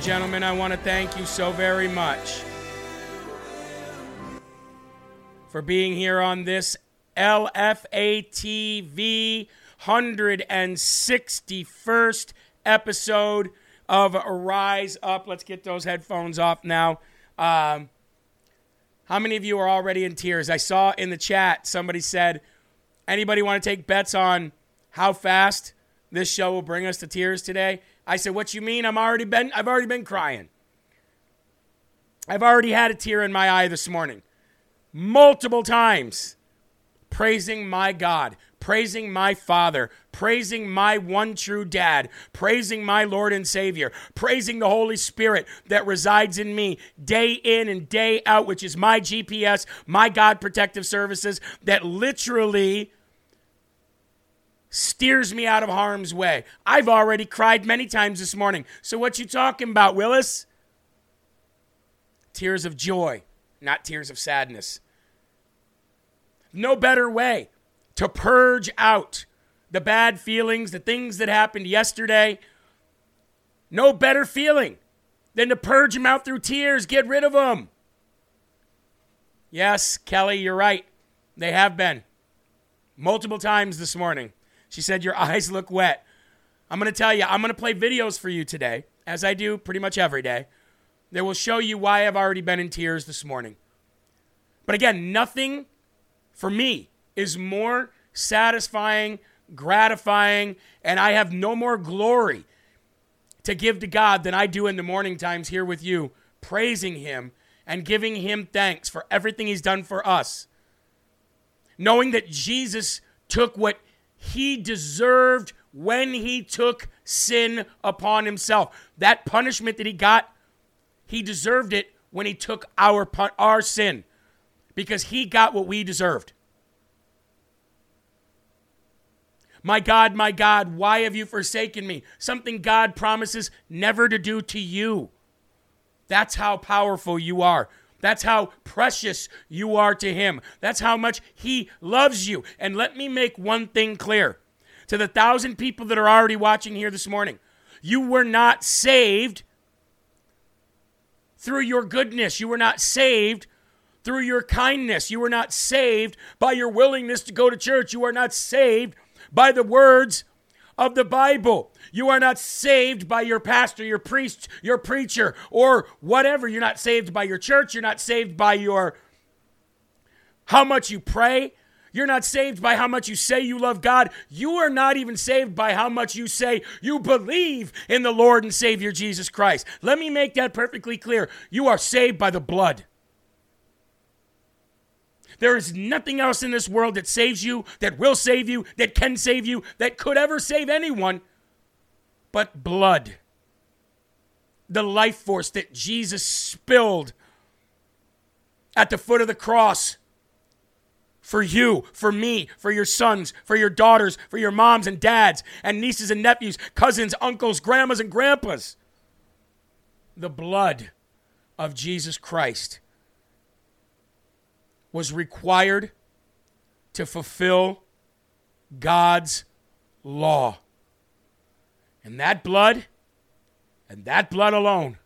and gentlemen, I want to thank you so very much for being here on this LFA TV 161st episode of Rise Up. Let's get those headphones off now. Um, how many of you are already in tears? I saw in the chat somebody said, anybody want to take bets on how fast this show will bring us to tears today? I said, what you mean? I'm already been I've already been crying. I've already had a tear in my eye this morning. Multiple times praising my God, praising my Father, praising my one true dad, praising my Lord and Savior, praising the Holy Spirit that resides in me day in and day out, which is my GPS, my God protective services that literally steers me out of harm's way. I've already cried many times this morning. So what you talking about, Willis? Tears of joy, not tears of sadness. No better way to purge out the bad feelings, the things that happened yesterday. No better feeling than to purge them out through tears, get rid of them. Yes, Kelly, you're right. They have been. Multiple times this morning. She said, Your eyes look wet. I'm going to tell you, I'm going to play videos for you today, as I do pretty much every day, that will show you why I've already been in tears this morning. But again, nothing for me is more satisfying, gratifying, and I have no more glory to give to God than I do in the morning times here with you, praising Him and giving Him thanks for everything He's done for us. Knowing that Jesus took what He deserved when He took sin upon Himself. That punishment that He got, He deserved it when He took our, our sin because He got what we deserved. My God, my God, why have you forsaken me? Something God promises never to do to you. That's how powerful you are. That's how precious you are to Him. That's how much He loves you. And let me make one thing clear to the thousand people that are already watching here this morning you were not saved through your goodness, you were not saved through your kindness, you were not saved by your willingness to go to church, you are not saved by the words of the Bible. You are not saved by your pastor, your priest, your preacher, or whatever. You're not saved by your church. You're not saved by your how much you pray. You're not saved by how much you say you love God. You are not even saved by how much you say you believe in the Lord and Savior Jesus Christ. Let me make that perfectly clear. You are saved by the blood. There is nothing else in this world that saves you, that will save you, that can save you, that could ever save anyone but blood. The life force that Jesus spilled at the foot of the cross for you, for me, for your sons, for your daughters, for your moms and dads, and nieces and nephews, cousins, uncles, grandmas, and grandpas. The blood of Jesus Christ was required to fulfill God's law. And that blood, and that blood alone,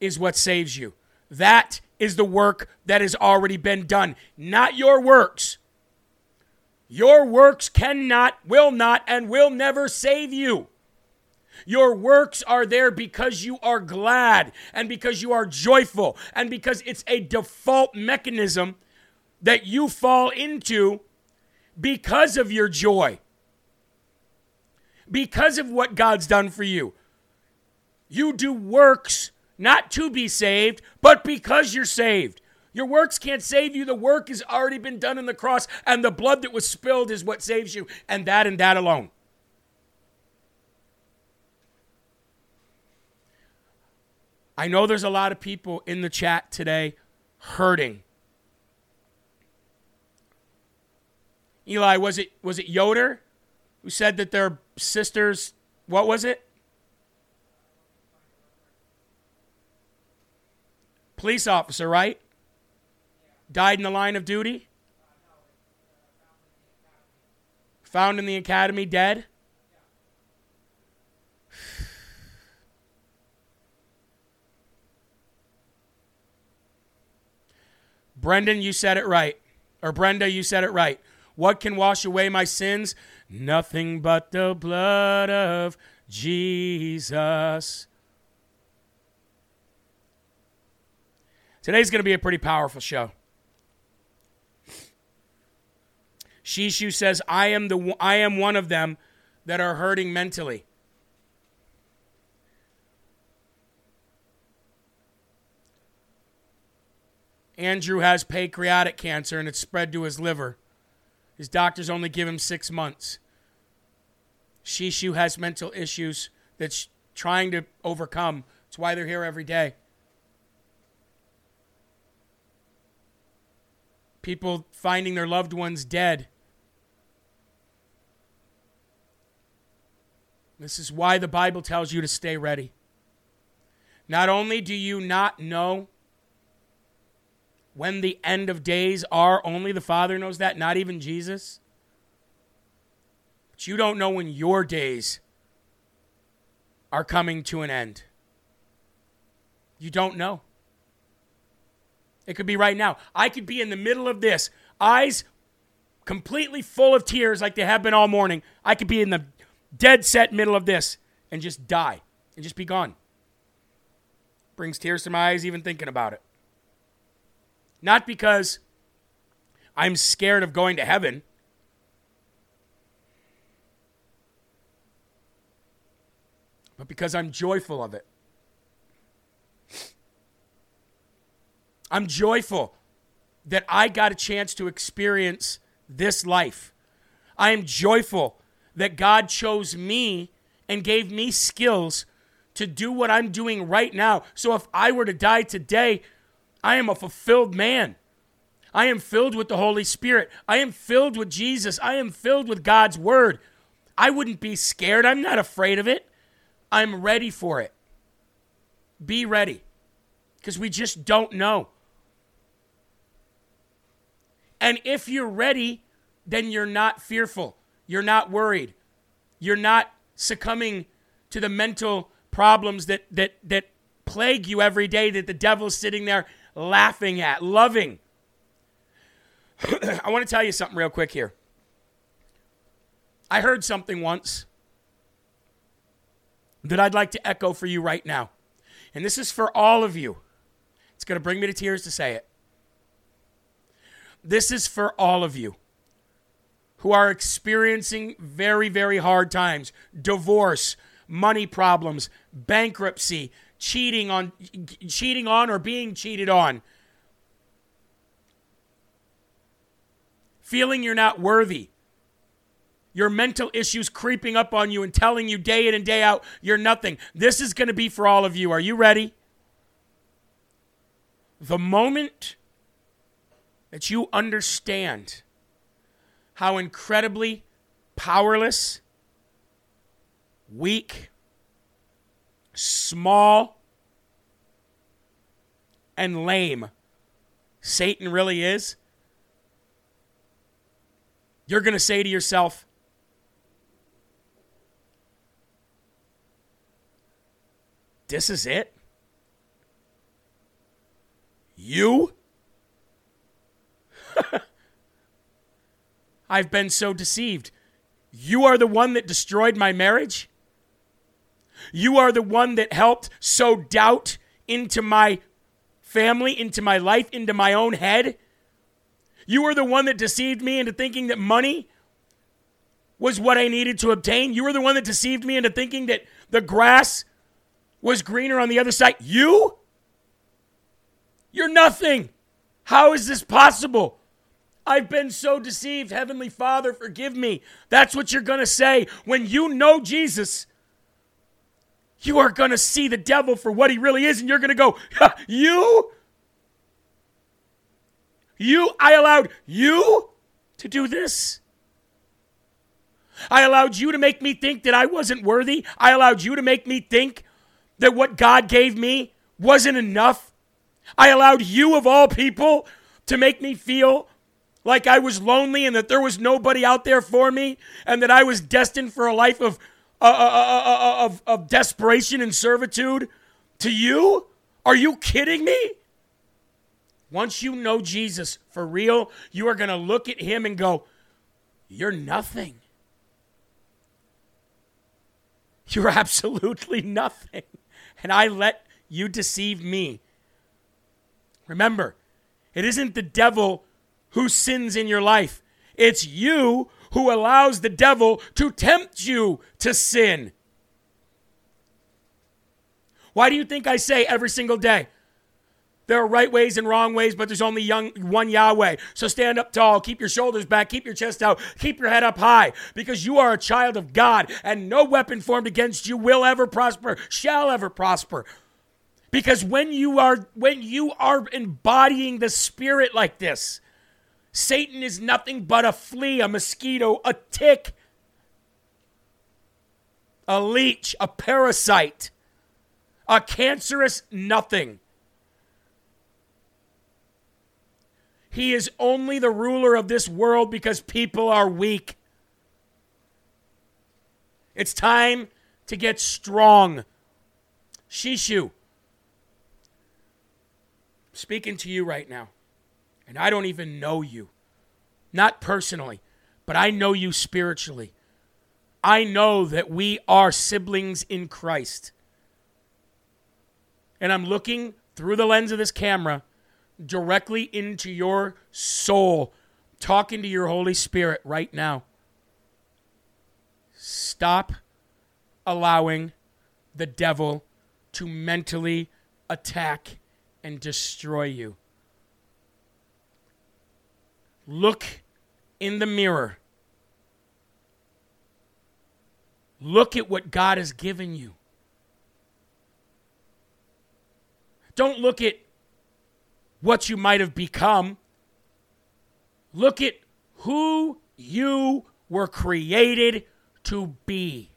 is what saves you. That is the work that has already been done, not your works. Your works cannot, will not, and will never save you. Your works are there because you are glad and because you are joyful and because it's a default mechanism that you fall into because of your joy, because of what God's done for you. You do works not to be saved, but because you're saved. Your works can't save you. The work has already been done in the cross, and the blood that was spilled is what saves you, and that and that alone. I know there's a lot of people in the chat today hurting. Eli, was it was it Yoder who said that their sisters what was it? Police officer, right? Died in the line of duty? Found in the academy dead? Brendan, you said it right. Or Brenda, you said it right. What can wash away my sins? Nothing but the blood of Jesus. Today's going to be a pretty powerful show. Shishu says, "I am the I am one of them that are hurting mentally." Andrew has pancreatic cancer and it's spread to his liver. His doctors only give him six months. Shishu has mental issues that's trying to overcome. That's why they're here every day. People finding their loved ones dead. This is why the Bible tells you to stay ready. Not only do you not know when the end of days are, only the Father knows that, not even Jesus. But you don't know when your days are coming to an end. You don't know. It could be right now. I could be in the middle of this, eyes completely full of tears like they have been all morning. I could be in the dead set middle of this and just die and just be gone. Brings tears to my eyes even thinking about it. Not because I'm scared of going to heaven. But because I'm joyful of it. I'm joyful that I got a chance to experience this life. I am joyful that God chose me and gave me skills to do what I'm doing right now. So if I were to die today, I am a fulfilled man. I am filled with the Holy Spirit. I am filled with Jesus. I am filled with God's Word. I wouldn't be scared. I'm not afraid of it. I'm ready for it. Be ready because we just don't know. And if you're ready, then you're not fearful. You're not worried. You're not succumbing to the mental problems that that that plague you every day that the devil's sitting there laughing at, loving. I want to tell you something real quick here. I heard something once that I'd like to echo for you right now. And this is for all of you. It's going to bring me to tears to say it. This is for all of you who are experiencing very, very hard times divorce, money problems, bankruptcy, cheating on, cheating on or being cheated on, feeling you're not worthy, your mental issues creeping up on you and telling you day in and day out you're nothing. This is going to be for all of you. Are you ready? The moment that you understand how incredibly powerless, weak, small, and lame Satan really is, you're going to say to yourself, This is it? You? I've been so deceived. You are the one that destroyed my marriage? You are the one that helped sow doubt into my family, into my life, into my own head? You are the one that deceived me into thinking that money was what I needed to obtain. You were the one that deceived me into thinking that the grass was greener on the other side. You? You're nothing. How is this possible? I've been so deceived. Heavenly Father, forgive me. That's what you're going to say. When you know Jesus, you are going to see the devil for what he really is, and you're going to go, You? You? I allowed you to do this? I allowed you to make me think that I wasn't worthy. I allowed you to make me think that what God gave me wasn't enough. I allowed you, of all people, to make me feel like I was lonely and that there was nobody out there for me and that I was destined for a life of, uh, uh, uh, of, of desperation and servitude to you? Are you kidding me? Once you know Jesus for real, you are going to look at him and go, You're nothing. You're absolutely nothing. And I let you deceive me. Remember, it isn't the devil who sins in your life, it's you who allows the devil to tempt you to sin. Why do you think I say every single day? There are right ways and wrong ways, but there's only young, one Yahweh. So stand up tall, keep your shoulders back, keep your chest out, keep your head up high, because you are a child of God, and no weapon formed against you will ever prosper, shall ever prosper. Because when you are when you are embodying the spirit like this, Satan is nothing but a flea, a mosquito, a tick, a leech, a parasite, a cancerous nothing. He is only the ruler of this world because people are weak. It's time to get strong. Shishu, speaking to you right now, and I don't even know you, not personally, but I know you spiritually. I know that we are siblings in Christ. And I'm looking through the lens of this camera directly into your soul, talking to your Holy Spirit right now. Stop allowing the devil to mentally attack and destroy you. Look in the mirror. Look at what God has given you. Don't look at what you might have become. Look at who you were created to be.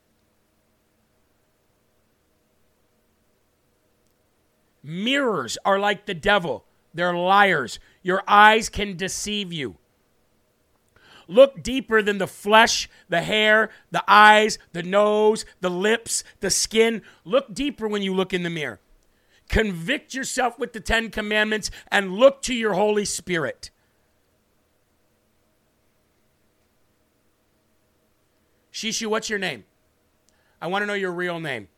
Mirrors are like the devil, they're liars. Your eyes can deceive you. Look deeper than the flesh, the hair, the eyes, the nose, the lips, the skin. Look deeper when you look in the mirror. Convict yourself with the Ten Commandments and look to your Holy Spirit. Shishu, what's your name? I want to know your real name.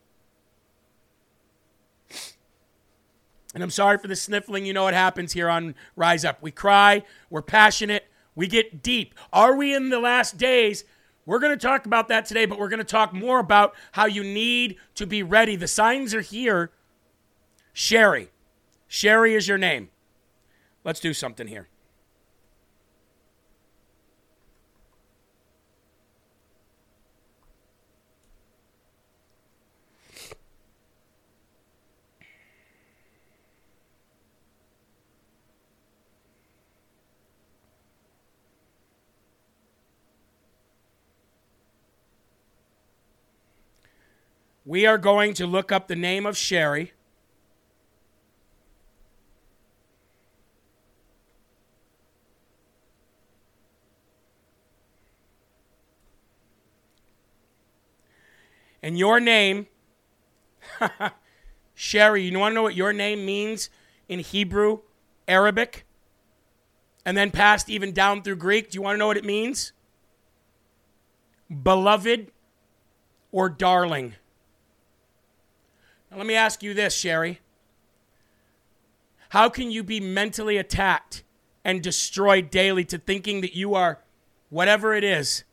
And I'm sorry for the sniffling. You know what happens here on Rise Up. We cry, we're passionate, we get deep. Are we in the last days? We're going to talk about that today, but we're going to talk more about how you need to be ready. The signs are here. Sherry. Sherry is your name. Let's do something here. We are going to look up the name of Sherry. And your name, Sherry, you want to know what your name means in Hebrew, Arabic, and then passed even down through Greek? Do you want to know what it means? Beloved or darling. Let me ask you this, Sherry. How can you be mentally attacked and destroyed daily to thinking that you are whatever it is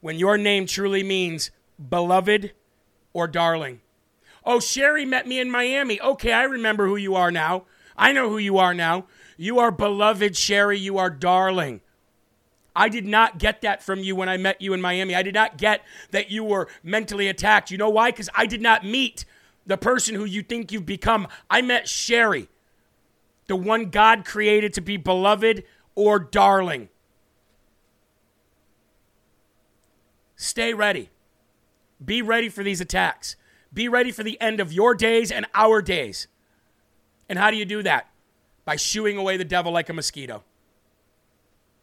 when your name truly means beloved or darling. Oh, Sherry met me in Miami. Okay, I remember who you are now. I know who you are now. You are beloved, Sherry. You are darling. I did not get that from you when I met you in Miami. I did not get that you were mentally attacked. You know why? Because I did not meet the person who you think you've become. I met Sherry, the one God created to be beloved or darling. Stay ready. Be ready for these attacks. Be ready for the end of your days and our days. And how do you do that? By shooing away the devil like a mosquito.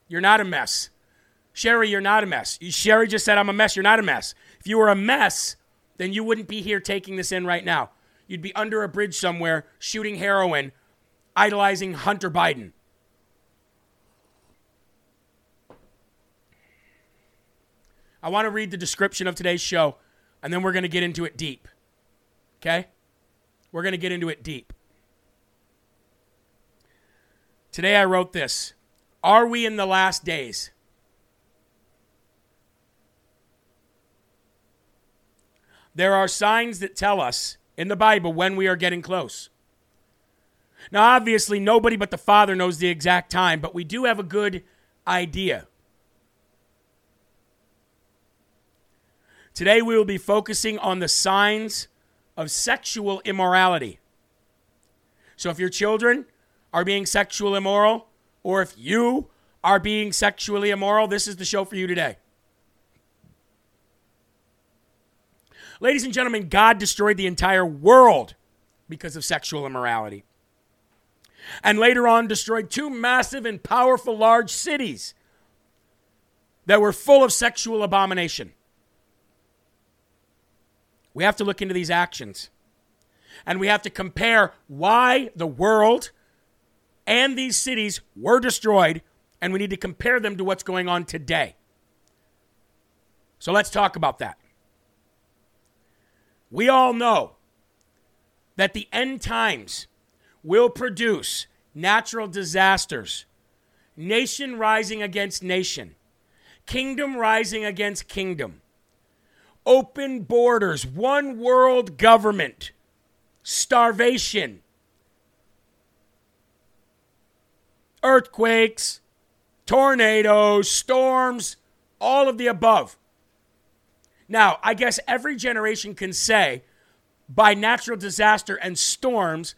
You're not a mess. Sherry, you're not a mess. Sherry just said, I'm a mess. You're not a mess. If you were a mess, then you wouldn't be here taking this in right now. You'd be under a bridge somewhere shooting heroin idolizing Hunter Biden. I want to read the description of today's show, and then we're going to get into it deep. Okay? We're going to get into it deep. Today I wrote this Are we in the last days? There are signs that tell us in the Bible when we are getting close. Now, obviously, nobody but the Father knows the exact time, but we do have a good idea. Today, we will be focusing on the signs of sexual immorality. So, if your children are being sexual immoral, or if you are being sexually immoral, this is the show for you today. Ladies and gentlemen, God destroyed the entire world because of sexual immorality. And later on, destroyed two massive and powerful large cities that were full of sexual abomination. We have to look into these actions. And we have to compare why the world and these cities were destroyed, and we need to compare them to what's going on today. So let's talk about that. We all know that the end times will produce natural disasters, nation rising against nation, kingdom rising against kingdom, open borders, one world government, starvation, earthquakes, tornadoes, storms, all of the above. Now, I guess every generation can say by natural disaster and storms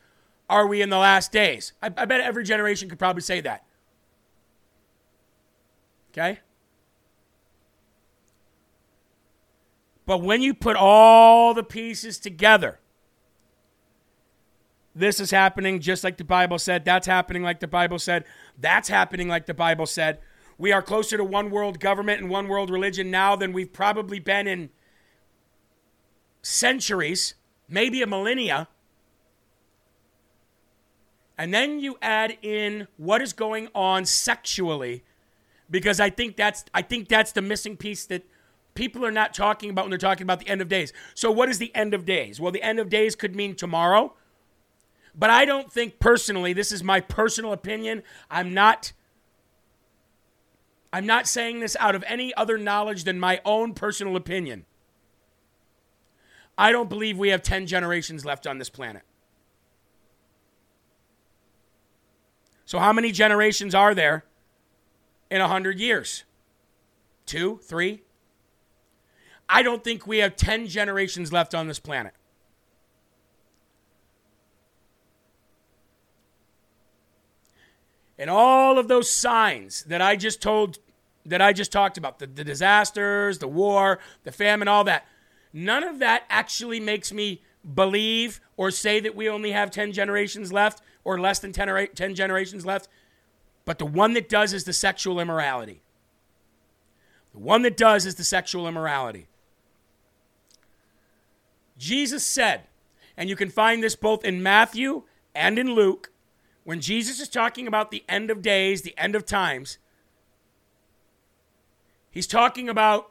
are we in the last days. I, I bet every generation could probably say that. Okay? But when you put all the pieces together, this is happening just like the Bible said. That's happening like the Bible said. That's happening like the Bible said. We are closer to one world government and one world religion now than we've probably been in centuries, maybe a millennia. And then you add in what is going on sexually because I think that's I think that's the missing piece that people are not talking about when they're talking about the end of days. So what is the end of days? Well, the end of days could mean tomorrow. But I don't think personally, this is my personal opinion. I'm not I'm not saying this out of any other knowledge than my own personal opinion. I don't believe we have 10 generations left on this planet. So, how many generations are there in 100 years? Two, three? I don't think we have 10 generations left on this planet. And all of those signs that I just told, that I just talked about the, the disasters, the war, the famine, all that none of that actually makes me believe or say that we only have 10 generations left or less than 10, or 8, 10 generations left. But the one that does is the sexual immorality. The one that does is the sexual immorality. Jesus said, and you can find this both in Matthew and in Luke, when Jesus is talking about the end of days, the end of times, he's talking about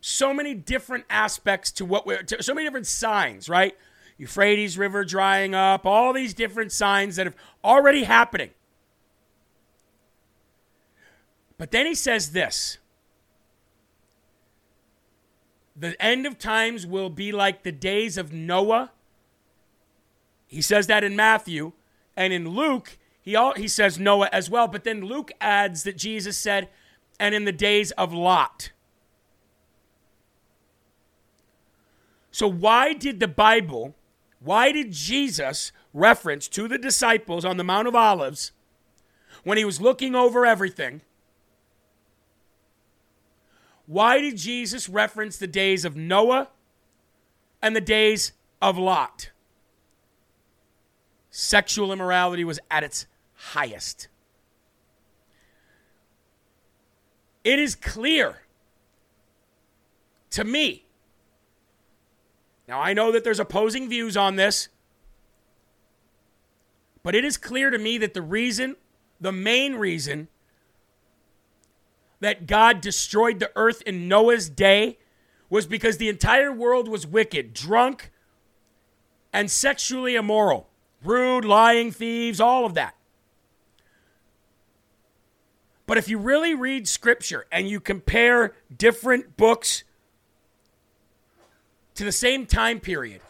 so many different aspects to what we're, to, so many different signs, right? Euphrates River drying up, all these different signs that have already happening. But then he says this The end of times will be like the days of Noah he says that in Matthew. And in Luke, he, all, he says Noah as well. But then Luke adds that Jesus said, and in the days of Lot. So, why did the Bible, why did Jesus reference to the disciples on the Mount of Olives when he was looking over everything? Why did Jesus reference the days of Noah and the days of Lot? Sexual immorality was at its highest. It is clear to me. Now, I know that there's opposing views on this. But it is clear to me that the reason, the main reason, that God destroyed the earth in Noah's day was because the entire world was wicked, drunk, and sexually immoral. Rude, lying, thieves, all of that. But if you really read scripture and you compare different books to the same time period,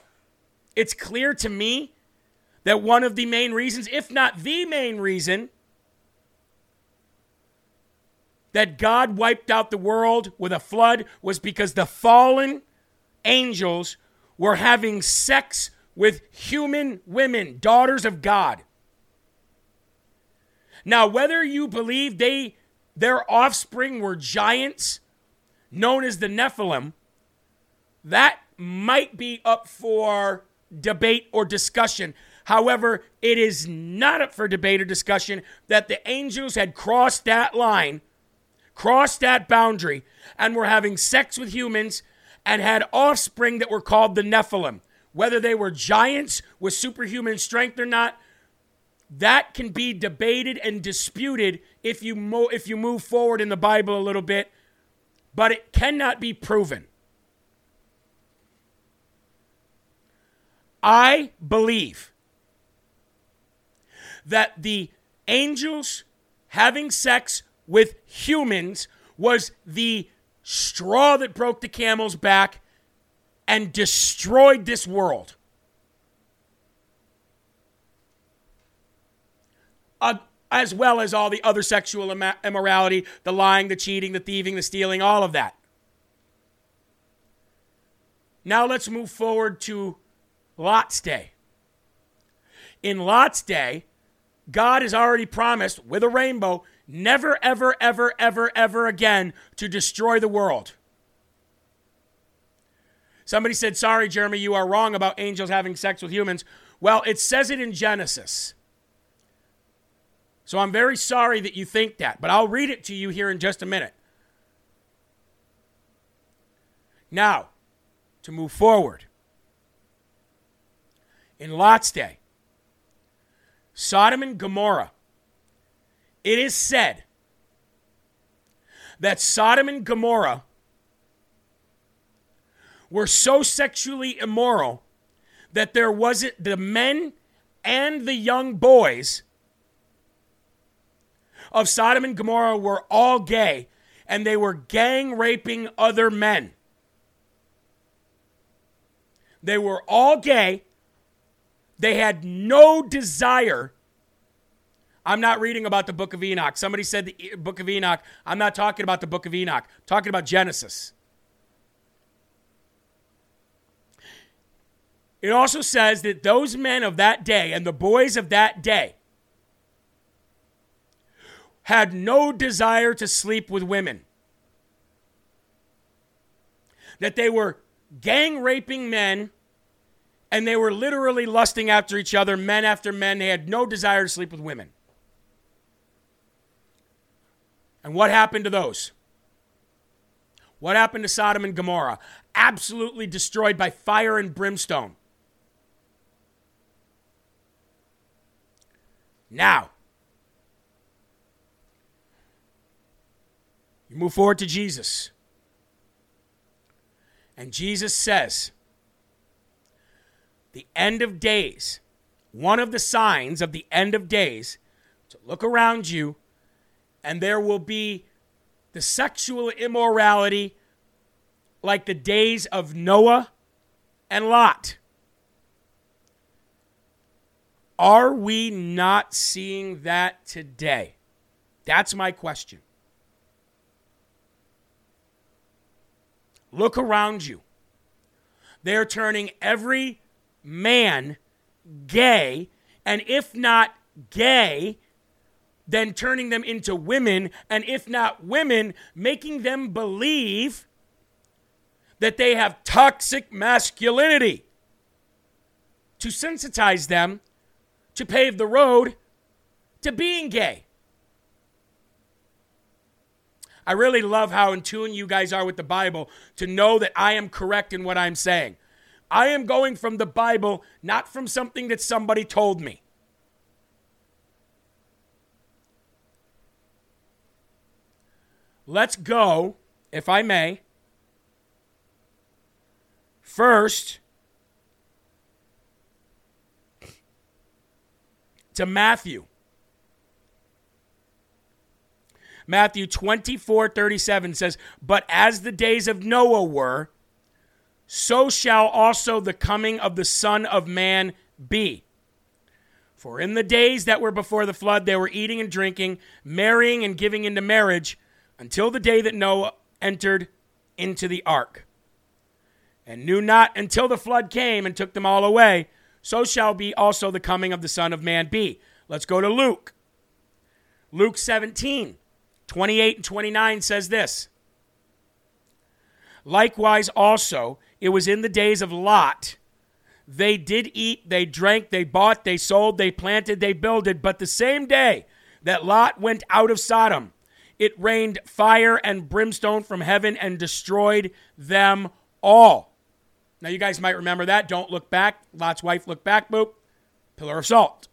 it's clear to me that one of the main reasons, if not the main reason, that God wiped out the world with a flood was because the fallen angels were having sex with human women, daughters of God. Now, whether you believe they their offspring were giants known as the Nephilim, that might be up for debate or discussion. However, it is not up for debate or discussion that the angels had crossed that line, crossed that boundary, and were having sex with humans and had offspring that were called the Nephilim. Whether they were giants with superhuman strength or not, that can be debated and disputed if you mo- if you move forward in the Bible a little bit, but it cannot be proven. I believe that the angels having sex with humans was the straw that broke the camel's back and destroyed this world. Uh, as well as all the other sexual immorality, the lying, the cheating, the thieving, the stealing, all of that. Now let's move forward to Lot's day. In Lot's day, God has already promised with a rainbow never, ever, ever, ever, ever again to destroy the world. Somebody said, Sorry, Jeremy, you are wrong about angels having sex with humans. Well, it says it in Genesis. So I'm very sorry that you think that, but I'll read it to you here in just a minute. Now, to move forward. In Lot's day, Sodom and Gomorrah, it is said that Sodom and Gomorrah were so sexually immoral that there wasn't the men and the young boys of Sodom and Gomorrah were all gay and they were gang raping other men. They were all gay. They had no desire. I'm not reading about the book of Enoch. Somebody said the book of Enoch. I'm not talking about the book of Enoch. I'm talking about Genesis. It also says that those men of that day and the boys of that day had no desire to sleep with women. That they were gang raping men and they were literally lusting after each other, men after men. They had no desire to sleep with women. And what happened to those? What happened to Sodom and Gomorrah? Absolutely destroyed by fire and brimstone. Now, You move forward to Jesus. And Jesus says, the end of days, one of the signs of the end of days, to look around you, and there will be the sexual immorality like the days of Noah and Lot. Are we not seeing that today? That's my question. Look around you. They're turning every man gay, and if not gay, then turning them into women, and if not women, making them believe that they have toxic masculinity to sensitize them to pave the road to being gay. I really love how in tune you guys are with the Bible to know that I am correct in what I'm saying. I am going from the Bible, not from something that somebody told me. Let's go, if I may, first to Matthew. Matthew 24 37 says, But as the days of Noah were, so shall also the coming of the Son of Man be. For in the days that were before the flood, they were eating and drinking, marrying and giving into marriage, until the day that Noah entered into the ark. And knew not until the flood came and took them all away, so shall be also the coming of the Son of Man be. Let's go to Luke. Luke 17, 28 and 29 says this. Likewise, also, it was in the days of Lot. They did eat, they drank, they bought, they sold, they planted, they builded. But the same day that Lot went out of Sodom, it rained fire and brimstone from heaven and destroyed them all. Now, you guys might remember that. Don't look back. Lot's wife looked back, boop. Pillar of salt.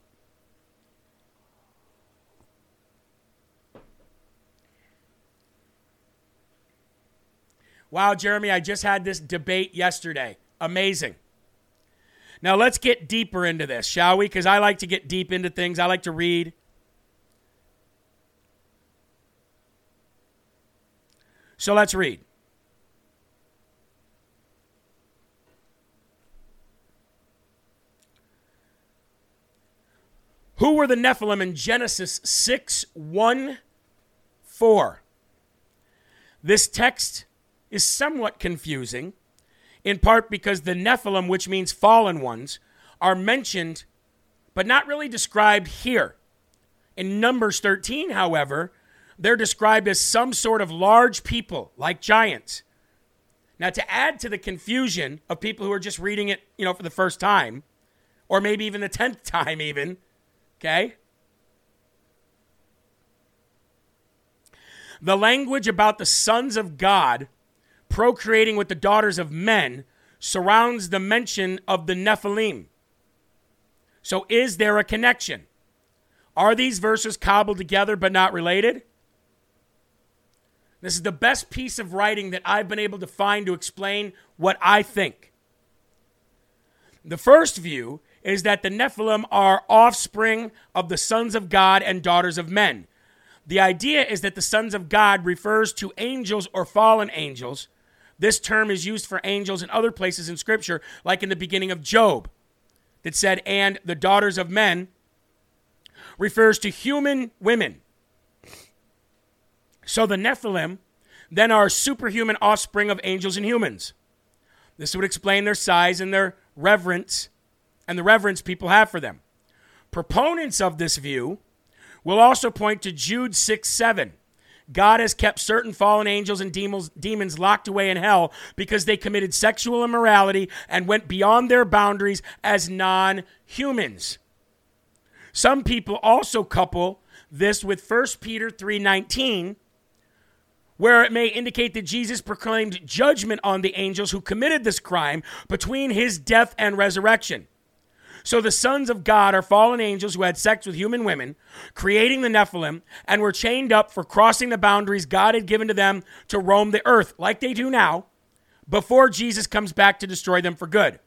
Wow, Jeremy, I just had this debate yesterday. Amazing. Now let's get deeper into this, shall we? Because I like to get deep into things, I like to read. So let's read. Who were the Nephilim in Genesis 6 1 4? This text is somewhat confusing, in part because the Nephilim, which means fallen ones, are mentioned but not really described here. In Numbers 13, however, they're described as some sort of large people, like giants. Now, to add to the confusion of people who are just reading it, you know, for the first time, or maybe even the tenth time, even, okay? The language about the sons of God procreating with the daughters of men surrounds the mention of the Nephilim. So, is there a connection? Are these verses cobbled together but not related? This is the best piece of writing that I've been able to find to explain what I think. The first view is that the Nephilim are offspring of the sons of God and daughters of men. The idea is that the sons of God refers to angels or fallen angels this term is used for angels in other places in Scripture, like in the beginning of Job, that said, and the daughters of men refers to human women. So the Nephilim then are superhuman offspring of angels and humans. This would explain their size and their reverence and the reverence people have for them. Proponents of this view will also point to Jude 6 7 God has kept certain fallen angels and demons, locked away in hell because they committed sexual immorality and went beyond their boundaries as non humans. Some people also couple this with 1 Peter 3:19 where it may indicate that Jesus proclaimed judgment on the angels who committed this crime between his death and resurrection. So the sons of God are fallen angels who had sex with human women, creating the Nephilim, and were chained up for crossing the boundaries God had given to them to roam the earth, like they do now, before Jesus comes back to destroy them for good.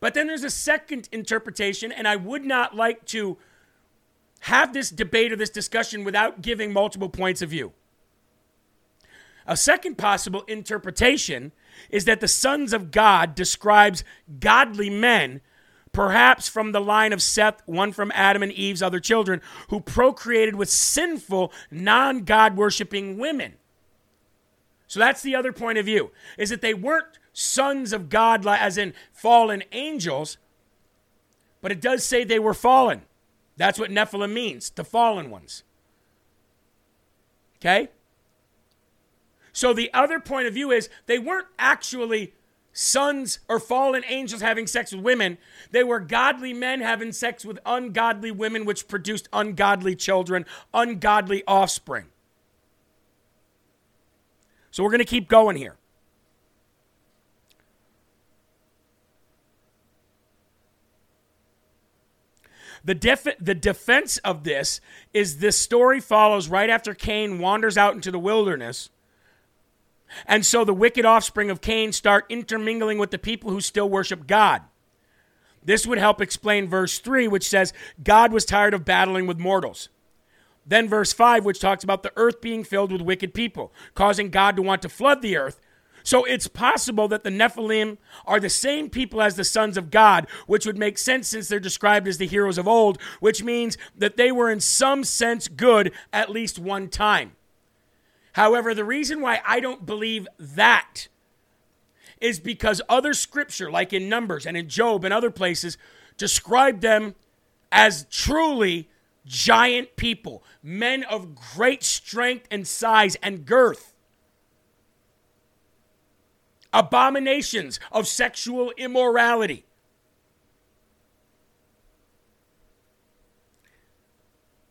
But then there's a second interpretation, and I would not like to have this debate or this discussion without giving multiple points of view. A second possible interpretation is that the sons of God describes godly men perhaps from the line of Seth, one from Adam and Eve's other children, who procreated with sinful, non God worshiping women. So that's the other point of view, is that they weren't sons of God, as in fallen angels, but it does say they were fallen. That's what Nephilim means, the fallen ones. Okay? So the other point of view is they weren't actually sons or fallen angels having sex with women. They were godly men having sex with ungodly women, which produced ungodly children, ungodly offspring. So we're going to keep going here. The, def- the defense of this is this story follows right after Cain wanders out into the wilderness. And so the wicked offspring of Cain start intermingling with the people who still worship God. This would help explain verse 3, which says, God was tired of battling with mortals. Then verse 5, which talks about the earth being filled with wicked people, causing God to want to flood the earth. So it's possible that the Nephilim are the same people as the sons of God, which would make sense since they're described as the heroes of old, which means that they were in some sense good at least one time. However, the reason why I don't believe that is because other scripture, like in Numbers and in Job and other places, describe them as truly giant people, men of great strength and size and girth, abominations of sexual immorality.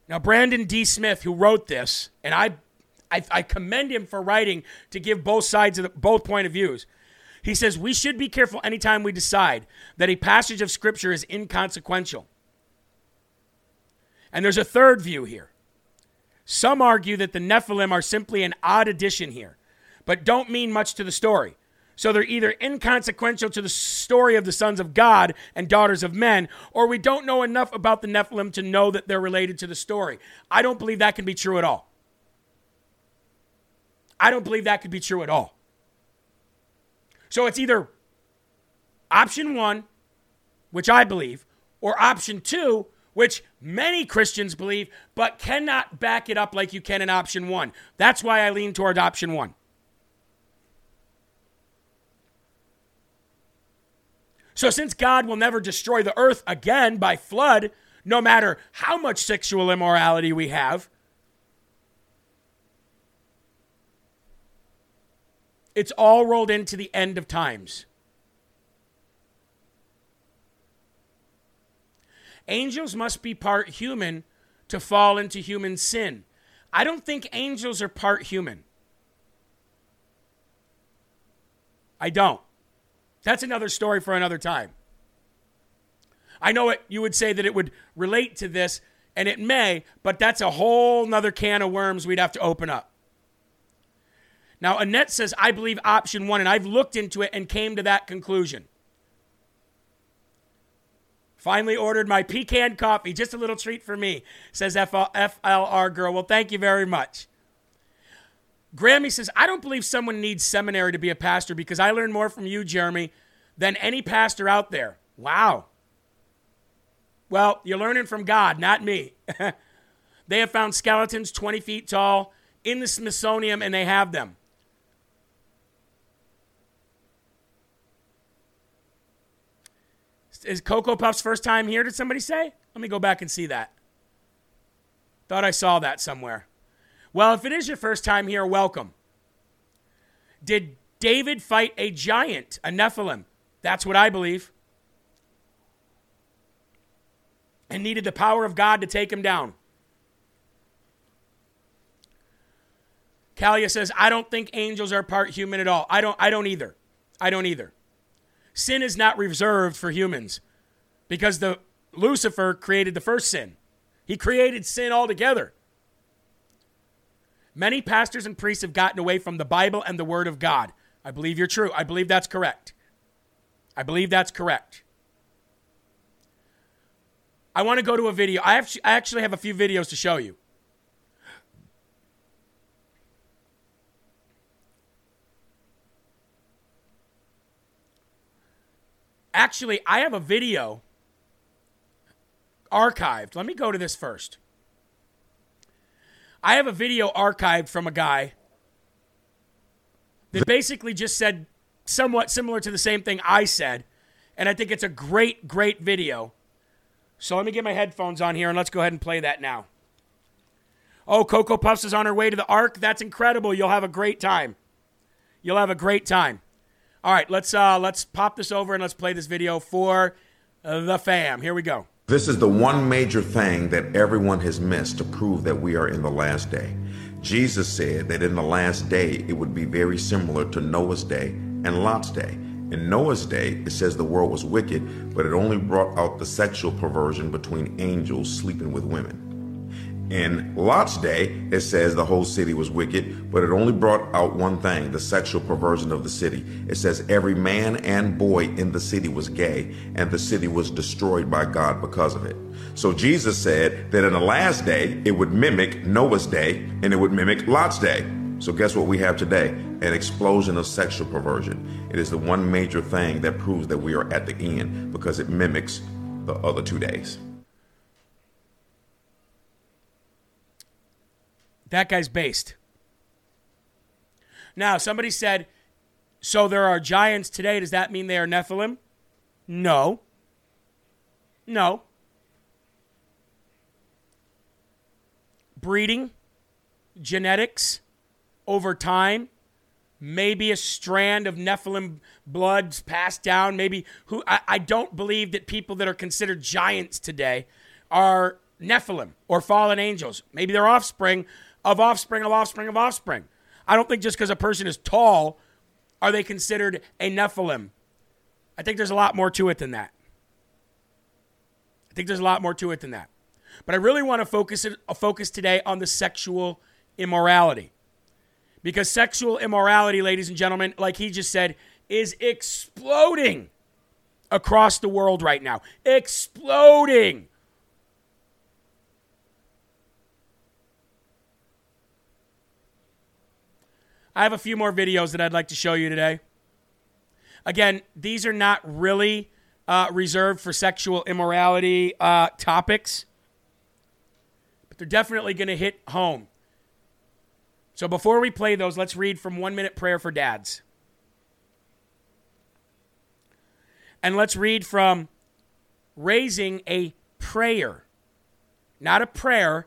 Now, Brandon D. Smith, who wrote this, and I, I, I commend him for writing to give both sides of the, both point of views. He says we should be careful anytime we decide that a passage of Scripture is inconsequential. And there's a third view here. Some argue that the Nephilim are simply an odd addition here, but don't mean much to the story. So they're either inconsequential to the story of the sons of God and daughters of men, or we don't know enough about the Nephilim to know that they're related to the story. I don't believe that can be true at all. I don't believe that could be true at all. So it's either option one, which I believe, or option two, which many Christians believe, but cannot back it up like you can in option one. That's why I lean toward option one. So, since God will never destroy the earth again by flood, no matter how much sexual immorality we have, It's all rolled into the end of times. Angels must be part human to fall into human sin. I don't think angels are part human. I don't. That's another story for another time. I know it you would say that it would relate to this, and it may, but that's a whole nother can of worms we'd have to open up. Now, Annette says, I believe option one, and I've looked into it and came to that conclusion. Finally ordered my pecan coffee. Just a little treat for me, says FLR girl. Well, thank you very much. Grammy says, I don't believe someone needs seminary to be a pastor because I learned more from you, Jeremy, than any pastor out there. Wow. Well, you're learning from God, not me. they have found skeletons 20 feet tall in the Smithsonian, and they have them. Is Cocoa Puff's first time here? Did somebody say? Let me go back and see that. Thought I saw that somewhere. Well, if it is your first time here, welcome. Did David fight a giant, a Nephilim? That's what I believe. And needed the power of God to take him down. Kalia says, I don't think angels are part human at all. I don't I don't either. I don't either sin is not reserved for humans because the Lucifer created the first sin. He created sin altogether. Many pastors and priests have gotten away from the Bible and the Word of God. I believe you're true. I believe that's correct. I believe that's correct. I want to go to a video. I, actually have a few videos to show you. Actually, I have a video archived. Let me go to this first. I have a video archived from a guy that basically just said somewhat similar to the same thing I said. And I think it's a great, great video. So let me get my headphones on here and let's go ahead and play that now. Oh, Cocoa Puffs is on her way to the Ark. That's incredible. You'll have a great time. You'll have a great time. All right, let's uh, let's pop this over and let's play this video for the fam. Here we go. This is the one major thing that everyone has missed to prove that we are in the last day. Jesus said that in the last day it would be very similar to Noah's day and Lot's day. In Noah's day, it says the world was wicked, but it only brought out the sexual perversion between angels sleeping with women. In Lot's day, it says the whole city was wicked, but it only brought out one thing the sexual perversion of the city. It says every man and boy in the city was gay, and the city was destroyed by God because of it. So Jesus said that in the last day, it would mimic Noah's day and it would mimic Lot's day. So, guess what we have today? An explosion of sexual perversion. It is the one major thing that proves that we are at the end because it mimics the other two days. That guy's based. Now, somebody said, so there are giants today. Does that mean they are Nephilim? No. No. Breeding, genetics, over time, maybe a strand of Nephilim bloods passed down. Maybe who I, I don't believe that people that are considered giants today are Nephilim or fallen angels. Maybe they're offspring of offspring of offspring of offspring. I don't think just because a person is tall are they considered a Nephilim. I think there's a lot more to it than that. I think there's a lot more to it than that. But I really want to focus it, uh, focus today on the sexual immorality. Because sexual immorality, ladies and gentlemen, like he just said, is exploding across the world right now. Exploding. I have a few more videos that I'd like to show you today. Again, these are not really uh, reserved for sexual immorality uh, topics, but they're definitely going to hit home. So before we play those, let's read from One Minute Prayer for Dads. And let's read from Raising a Prayer. Not a prayer,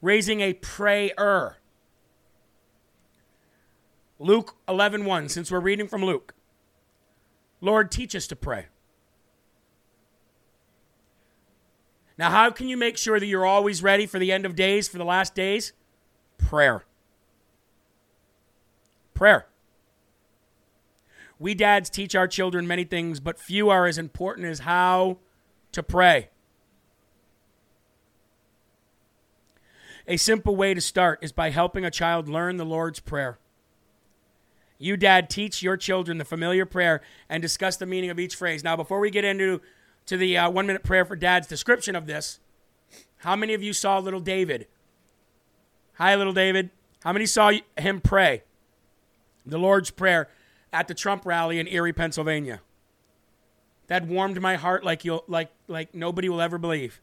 raising a prayer. Luke 11:1 1, since we're reading from Luke. Lord, teach us to pray. Now, how can you make sure that you're always ready for the end of days, for the last days? Prayer. Prayer. We dads teach our children many things, but few are as important as how to pray. A simple way to start is by helping a child learn the Lord's Prayer. You, dad, teach your children the familiar prayer and discuss the meaning of each phrase. Now, before we get into to the uh, one minute prayer for dad's description of this, how many of you saw little David? Hi, little David. How many saw him pray? the Lord's Prayer at the Trump rally in Erie, Pennsylvania. That warmed my heart like you'll, like like nobody will ever believe.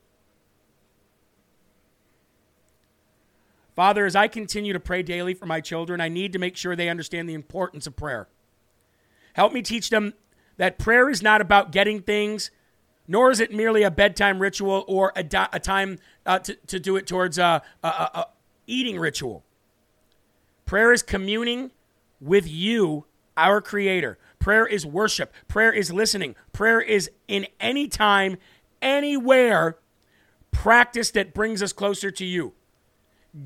Father, as I continue to pray daily for my children, I need to make sure they understand the importance of prayer. Help me teach them that prayer is not about getting things, nor is it merely a bedtime ritual or a, a time uh, to, to do it towards a, a, a eating ritual. Prayer is communing with you, our Creator. Prayer is worship. Prayer is listening. Prayer is in any time, anywhere, practice that brings us closer to you.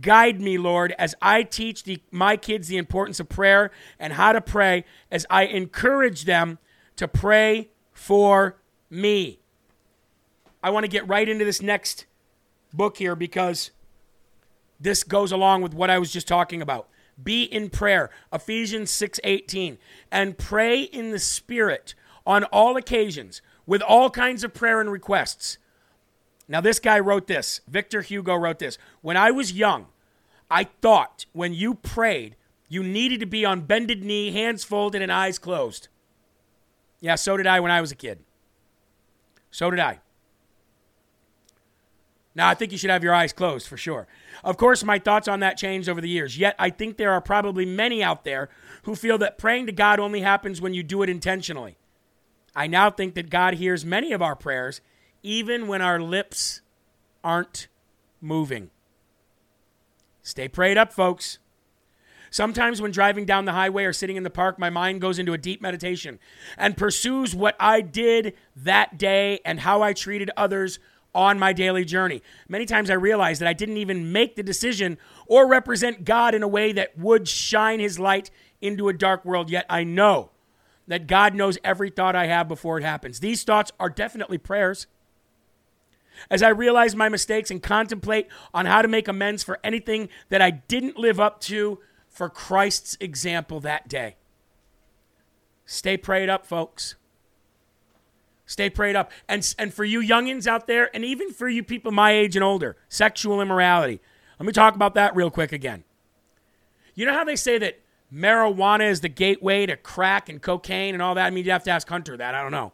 Guide me, Lord, as I teach the, my kids the importance of prayer and how to pray, as I encourage them to pray for me. I want to get right into this next book here because this goes along with what I was just talking about. Be in prayer. Ephesians 6:18. And pray in the spirit on all occasions with all kinds of prayer and requests. Now this guy wrote this. Victor Hugo wrote this. When I was young, I thought when you prayed, you needed to be on bended knee, hands folded and eyes closed. Yeah, so did I when I was a kid. So did I. Now, I think you should have your eyes closed for sure. Of course, my thoughts on that changed over the years. Yet, I think there are probably many out there who feel that praying to God only happens when you do it intentionally. I now think that God hears many of our prayers, even when our lips aren't moving. Stay prayed up, folks. Sometimes, when driving down the highway or sitting in the park, my mind goes into a deep meditation and pursues what I did that day and how I treated others on my daily journey. Many times I realize that I didn't even make the decision or represent God in a way that would shine his light into a dark world, yet I know that God knows every thought I have before it happens. These thoughts are definitely prayers. As I realize my mistakes and contemplate on how to make amends for anything that I didn't live up to for Christ's example that day. Stay prayed up, folks. Stay prayed up. And, and for you youngins out there, and even for you people my age and older, sexual immorality. Let me talk about that real quick again. You know how they say that marijuana is the gateway to crack and cocaine and all that? I mean, you have to ask Hunter that. I don't know.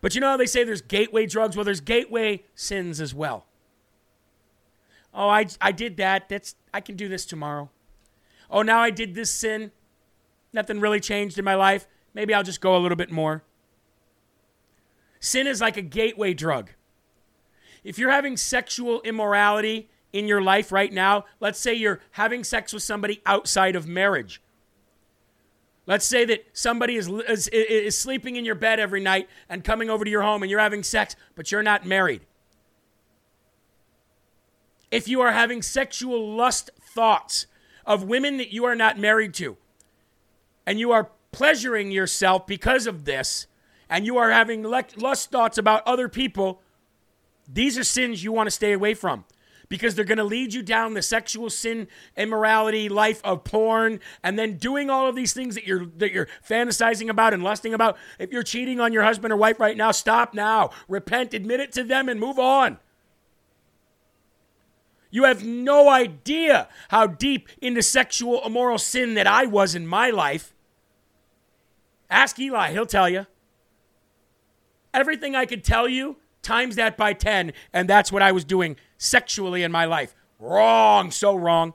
But you know how they say there's gateway drugs? Well, there's gateway sins as well. Oh, I, I did that. That's I can do this tomorrow. Oh, now I did this sin. Nothing really changed in my life. Maybe I'll just go a little bit more. Sin is like a gateway drug. If you're having sexual immorality in your life right now, let's say you're having sex with somebody outside of marriage. Let's say that somebody is, is, is, sleeping in your bed every night and coming over to your home and you're having sex, but you're not married. If you are having sexual lust thoughts of women that you are not married to, and you are pleasuring yourself because of this, and you are having lust thoughts about other people, these are sins you want to stay away from because they're going to lead you down the sexual sin immorality life of porn and then doing all of these things that you're that you're fantasizing about and lusting about if you're cheating on your husband or wife right now stop now repent admit it to them and move on you have no idea how deep into sexual immoral sin that I was in my life. Ask Eli, he'll tell you. Everything I could tell you, times that by 10, and that's what I was doing sexually in my life. Wrong, so wrong.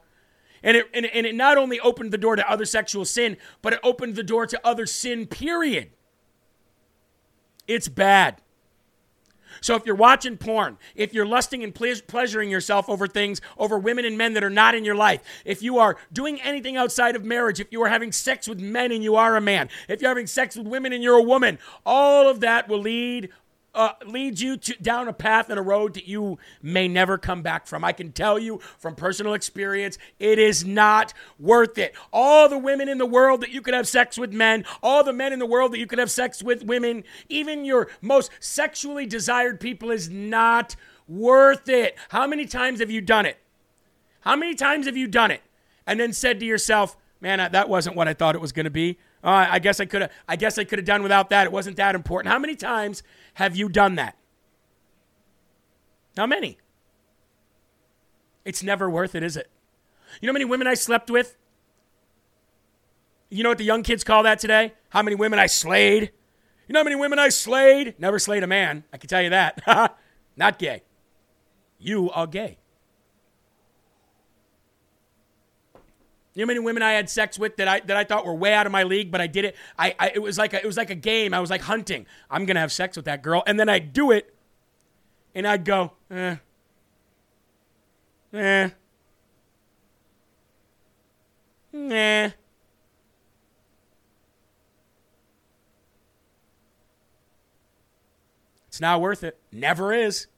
And it, and, and it not only opened the door to other sexual sin, but it opened the door to other sin, period. It's bad. So if you're watching porn, if you're lusting and ple- pleasuring yourself over things, over women and men that are not in your life, if you are doing anything outside of marriage, if you are having sex with men and you are a man, if you're having sex with women and you're a woman, all of that will lead uh, leads you to, down a path and a road that you may never come back from. I can tell you from personal experience, it is not worth it. All the women in the world that you could have sex with men, all the men in the world that you could have sex with women, even your most sexually desired people is not worth it. How many times have you done it? How many times have you done it? And then said to yourself, man, that wasn't what I thought it was going to be. Uh, I guess I could have. I guess I could have done without that. It wasn't that important. How many times have you done that? How many? It's never worth it, is it? You know how many women I slept with? You know what the young kids call that today? How many women I slayed? You know how many women I slayed? Never slayed a man. I can tell you that. Not gay. You are gay. You know how many women I had sex with that I that I thought were way out of my league, but I did it. I, I it was like a, it was like a game. I was like hunting. I'm gonna have sex with that girl, and then I'd do it, and I'd go, eh, eh, nah. It's not worth it. Never is.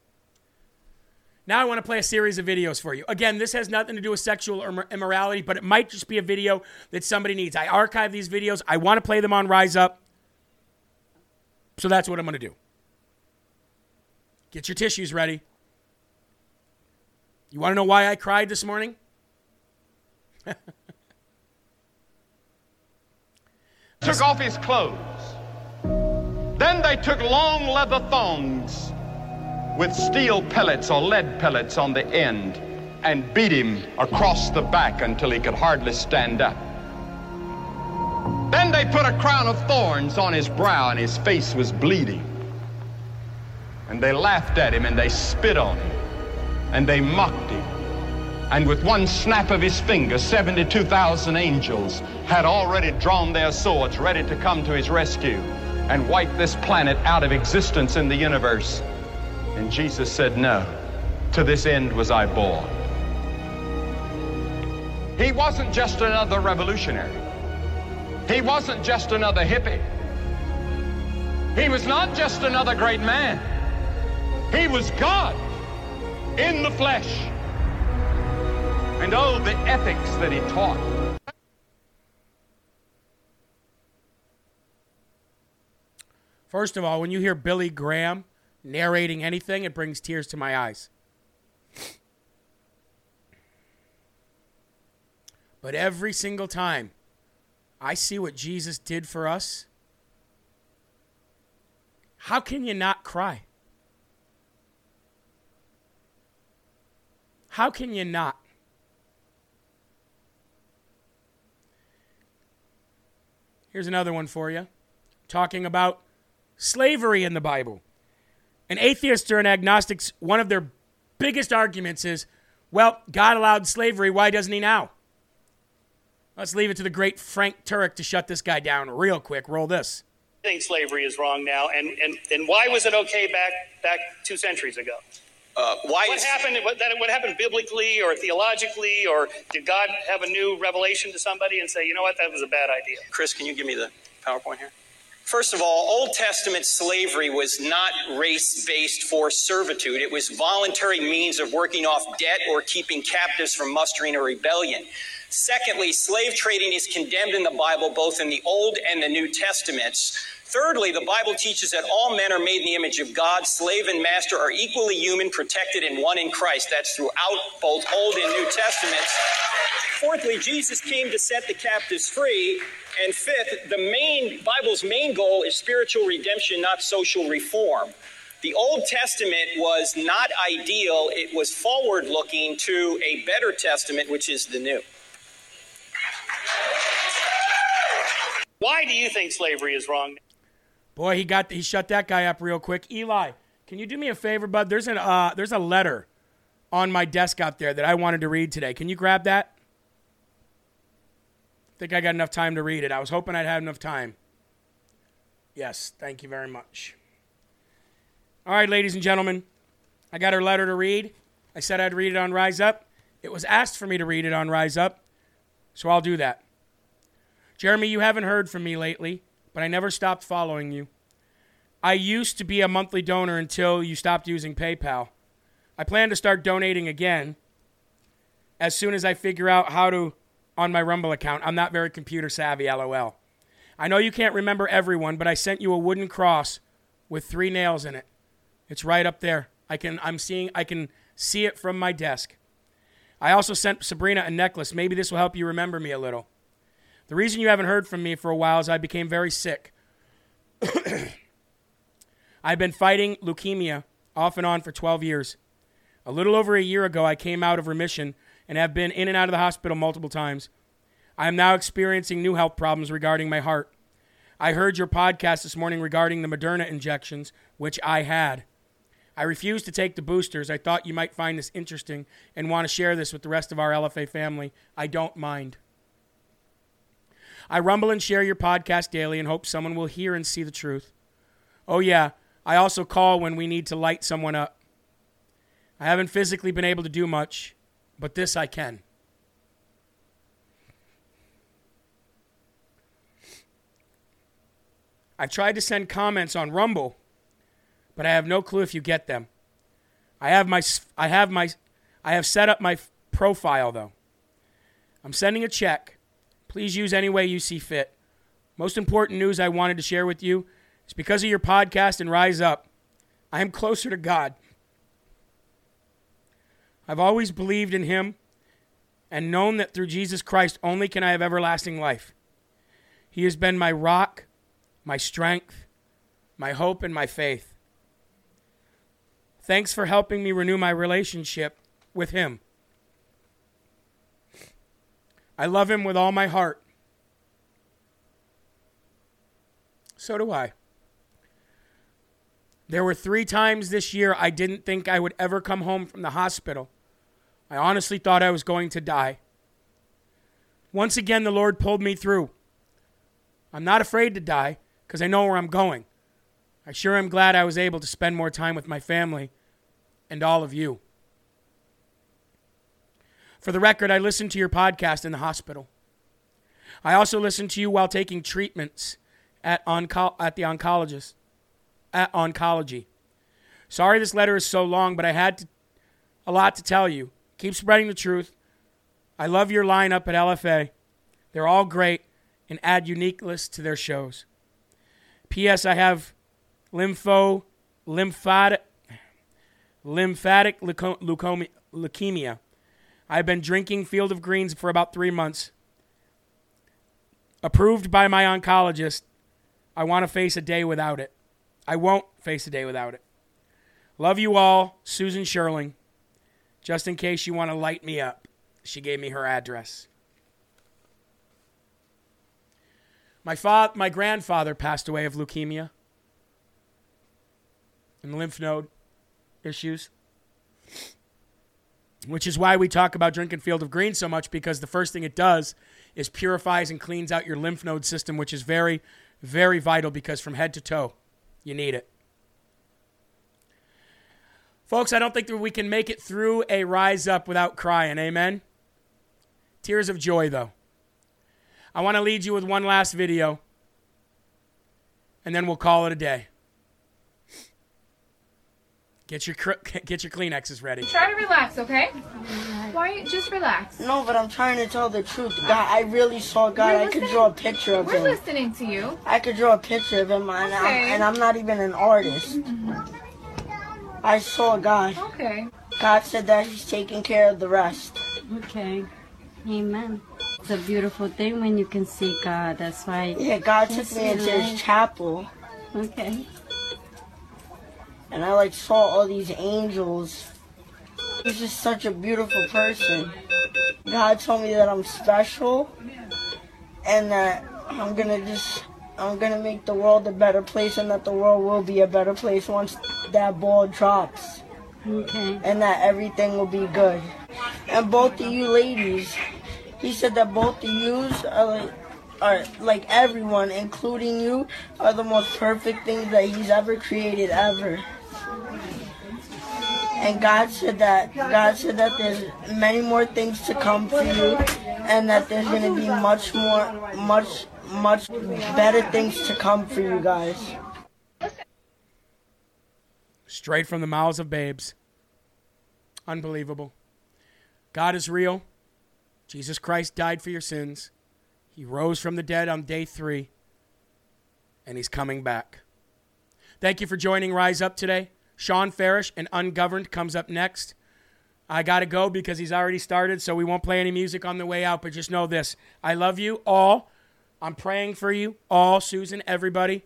Now I want to play a series of videos for you. Again, this has nothing to do with sexual immorality, but it might just be a video that somebody needs. I archive these videos. I want to play them on Rise Up. So that's what I'm going to do. Get your tissues ready. You want to know why I cried this morning? took off his clothes. Then they took long leather thongs with steel pellets or lead pellets on the end and beat him across the back until he could hardly stand up. Then they put a crown of thorns on his brow and his face was bleeding. And they laughed at him and they spit on him and they mocked him. And with one snap of his finger, 72,000 angels had already drawn their swords ready to come to his rescue and wipe this planet out of existence in the universe. And Jesus said, No, to this end was I born. He wasn't just another revolutionary. He wasn't just another hippie. He was not just another great man. He was God in the flesh. And oh, the ethics that he taught. First of all, when you hear Billy Graham narrating anything, it brings tears to my eyes. But every single time I see what Jesus did for us, how can you not cry? How can you not? Here's another one for you talking about slavery in the Bible. And atheists and agnostics, one of their biggest arguments is well, God allowed slavery, why doesn't he now? Let's leave it to the great Frank Turek to shut this guy down real quick. Roll this. I think slavery is wrong now, and, and, and why was it okay back back two centuries ago? Uh, why What is, happened? What, that, what happened biblically or theologically, or did God have a new revelation to somebody and say, you know what, that was a bad idea? Chris, can you give me the PowerPoint here? First of all, Old Testament slavery was not race based forced servitude. It was voluntary means of working off debt or keeping captives from mustering a rebellion. Secondly, slave trading is condemned in the Bible, both in the Old and the New Testaments. Thirdly, the Bible teaches that all men are made in the image of God. Slave and master are equally human, protected, and one in Christ. That's throughout both Old and New Testaments. Fourthly, Jesus came to set the captives free. And fifth, the main Bible's main goal is spiritual redemption, not social reform. The Old Testament was not ideal, it was forward looking to a better testament, which is the new. Why do you think slavery is wrong? Boy, he got he shut that guy up real quick. Eli, can you do me a favor, bud? There's an uh, there's a letter on my desk out there that I wanted to read today. Can you grab that? I think I got enough time to read it. I was hoping I'd have enough time. Yes, thank you very much. All right, ladies and gentlemen, I got her letter to read. I said I'd read it on Rise Up. It was asked for me to read it on Rise Up, so I'll do that. Jeremy, you haven't heard from me lately, but I never stopped following you. I used to be a monthly donor until you stopped using PayPal. I plan to start donating again as soon as I figure out how to on my Rumble account. I'm not very computer savvy, lol. I know you can't remember everyone, but I sent you a wooden cross with three nails in it. It's right up there. I can I'm seeing I can see it from my desk. I also sent Sabrina a necklace. Maybe this will help you remember me a little. The reason you haven't heard from me for a while is I became very sick. I've been fighting leukemia off and on for 12 years. A little over a year ago, I came out of remission and have been in and out of the hospital multiple times. I am now experiencing new health problems regarding my heart. I heard your podcast this morning regarding the Moderna injections, which I had. I refused to take the boosters. I thought you might find this interesting and want to share this with the rest of our LFA family. I don't mind. I rumble and share your podcast daily and hope someone will hear and see the truth. Oh, yeah, I also call when we need to light someone up. I haven't physically been able to do much, but this I can. I've tried to send comments on Rumble, but I have no clue if you get them. I have my I have my I have set up my profile though. I'm sending a check. Please use any way you see fit. Most important news I wanted to share with you is because of your podcast and Rise Up, I am closer to God. I've always believed in Him and known that through Jesus Christ only can I have everlasting life. He has been my rock, my strength, my hope, and my faith. Thanks for helping me renew my relationship with Him. I love Him with all my heart. So do I. There were three times this year I didn't think I would ever come home from the hospital. I honestly thought I was going to die. Once again, the Lord pulled me through. I'm not afraid to die because I know where I'm going. I sure am glad I was able to spend more time with my family and all of you. For the record, I listened to your podcast in the hospital. I also listened to you while taking treatments at, onco- at the oncologist at oncology. Sorry this letter is so long, but I had to, a lot to tell you. Keep spreading the truth. I love your lineup at LFA. They're all great and add uniqueness to their shows. P.S. I have lympho, lymphatic, lymphatic leuco- leucome- leukemia. I've been drinking Field of Greens for about three months. Approved by my oncologist. I want to face a day without it. I won't face a day without it. Love you all, Susan Sherling. Just in case you want to light me up, she gave me her address. My fa- my grandfather passed away of leukemia and lymph node issues, which is why we talk about drinking Field of Green so much because the first thing it does is purifies and cleans out your lymph node system, which is very, very vital because from head to toe, you need it. Folks, I don't think that we can make it through a rise up without crying. Amen. Tears of joy, though. I want to lead you with one last video, and then we'll call it a day. Get your get your Kleenexes ready. Try to relax, okay? Why? Just relax. No, but I'm trying to tell the truth. God, I really saw God. I could draw a picture of him. We're listening to you. I could draw a picture of him, and, I'm, and I'm not even an artist. I saw God. Okay. God said that He's taking care of the rest. Okay. Amen. It's a beautiful thing when you can see God. That's why. Yeah, God took me into His chapel, Okay. And I like saw all these angels. He's just such a beautiful person. God told me that I'm special, and that I'm gonna just. I'm gonna make the world a better place, and that the world will be a better place once that ball drops. Okay. and that everything will be good. And both of you ladies, he said that both of yous are like, are like everyone, including you, are the most perfect things that he's ever created ever. And God said that God said that there's many more things to come for you, and that there's gonna be much more, much, much better things to come for you guys. Straight from the mouths of babes. Unbelievable. God is real. Jesus Christ died for your sins. He rose from the dead on day three, and he's coming back. Thank you for joining Rise Up today. Shawn Farash and Ungoverned comes up next. I got to go because he's already started, so we won't play any music on the way out, but just know this I love you all. I'm praying for you all, Susan, everybody.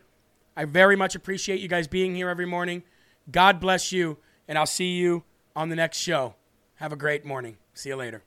I very much appreciate you guys being here every morning. God bless you, and I'll see you on the next show. Have a great morning. See you later.